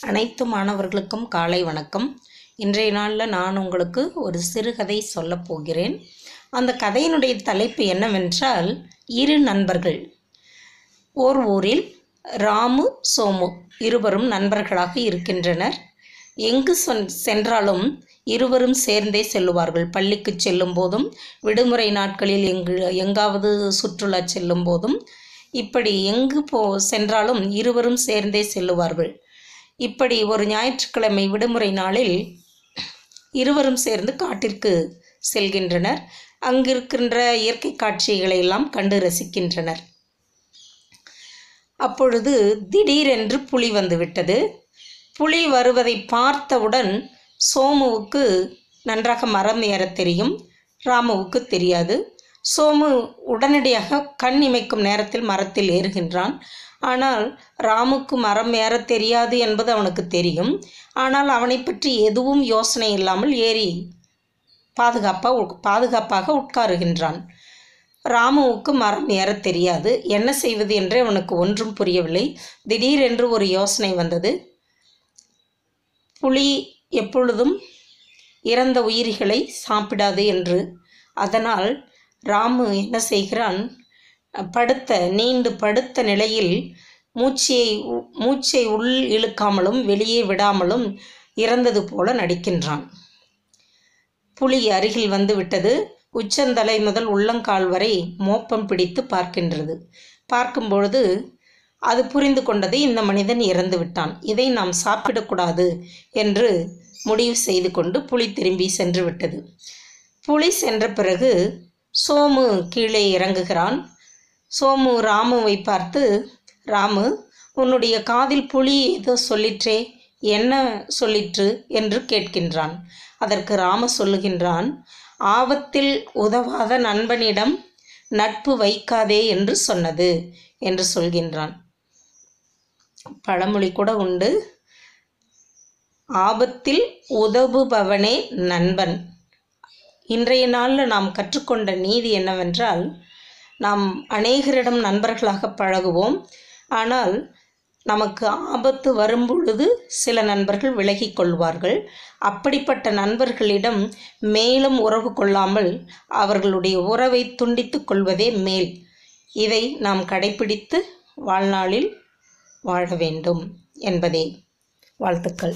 அனைத்து மாணவர்களுக்கும் காலை வணக்கம். இன்றைய நாளில் நான் உங்களுக்கு ஒரு சிறுகதை சொல்லப் போகிறேன். அந்த கதையினுடைய தலைப்பு என்னவென்றால் இரு நண்பர்கள். ஓர் ஊரில் ராமு சோமு இருவரும் நண்பர்களாக இருக்கின்றனர். எங்கு சென்றாலும் இருவரும் சேர்ந்தே செல்லுவார்கள். பள்ளிக்கு செல்லும் போதும் விடுமுறை நாட்களில் எங்கு எங்காவது சுற்றுலா செல்லும் போதும் இப்படி எங்கு போ சென்றாலும் இருவரும் சேர்ந்தே செல்லுவார்கள். இப்படி ஒரு ஞாயிற்றுக்கிழமை விடுமுறை நாளில் இருவரும் சேர்ந்து காட்டிற்கு செல்கின்றனர். அங்கிருக்கின்ற இயற்கை காட்சிகளை எல்லாம் கண்டு ரசிக்கின்றனர். அப்பொழுது திடீரென்று புலி வந்துவிட்டது புலி வருவதை பார்த்தவுடன் சோமுவுக்கு நன்றாக மரம் ஏறத் தெரியும். ராமுவுக்கு தெரியாது. சோமு உடனடியாக கண் இமைக்கும் நேரத்தில் மரத்தில் ஏறுகின்றான். ஆனால் ராமுக்கு மரம் ஏறத் தெரியாது என்பது அவனுக்கு தெரியும். ஆனால் அவனை பற்றி எதுவும் யோசனை இல்லாமல் ஏறி பாதுகாப்பாக பாதுகாப்பாக உட்காருகின்றான். ராமுவுக்கு மரம் ஏறத் தெரியாது. என்ன செய்வது என்று அவனுக்கு ஒன்றும் புரியவில்லை. திடீரென்று ஒரு யோசனை வந்தது. புலி எப்பொழுதும் இறந்த உயிரிகளை சாப்பிடாது என்று. அதனால் ராமு என்ன செய்கிறான்? படுத்த நீண்டு படுத்த நிலையில் மூச்சியை மூச்சை உள் இழுக்காமலும் வெளியே விடாமலும் இறந்தது போல நடிக்கின்றான். புலி அருகில் வந்து விட்டது. உச்சந்தலை முதல் உள்ளங்கால் வரை மோப்பம் பிடித்து பார்க்கின்றது. பார்க்கும்பொழுது அது புரிந்து கொண்டது இந்த மனிதன் இறந்து விட்டான். இதை நாம் சாப்பிடக்கூடாது என்று முடிவு செய்து கொண்டு புலி திரும்பி சென்று விட்டது. புலி சென்ற பிறகு சோமு கீழே இறங்குகிறான். சோமு ராமுவை பார்த்து ராமு உன்னுடைய காதில் புலி ஏதோ சொல்லிற்றே என்ன சொல்லிற்று? என்று கேட்கின்றான். அதற்கு ராம சொல்லுகின்றான் ஆபத்தில் உதவாத நண்பனிடம் நட்பு வைக்காதே என்று சொன்னது என்று சொல்கின்றான். பழமொழி கூட உண்டு. ஆபத்தில் உதவுபவனே நண்பன். இன்றைய நாளில் நாம் கற்றுக்கொண்ட நீதி என்னவென்றால் நாம் அநேகரிடம் நண்பர்களாக பழகுவோம். ஆனால் நமக்கு ஆபத்து வரும்பொழுது சில நண்பர்கள் விலகி கொள்வார்கள். அப்படிப்பட்ட நண்பர்களிடம் மேலும் உறவு கொள்ளாமல் அவர்களுடைய உறவை துண்டித்து கொள்வதே மேல். இதை நாம் கடைபிடித்து வாழ்நாளில் வாழ வேண்டும் என்பதே. வாழ்த்துக்கள்.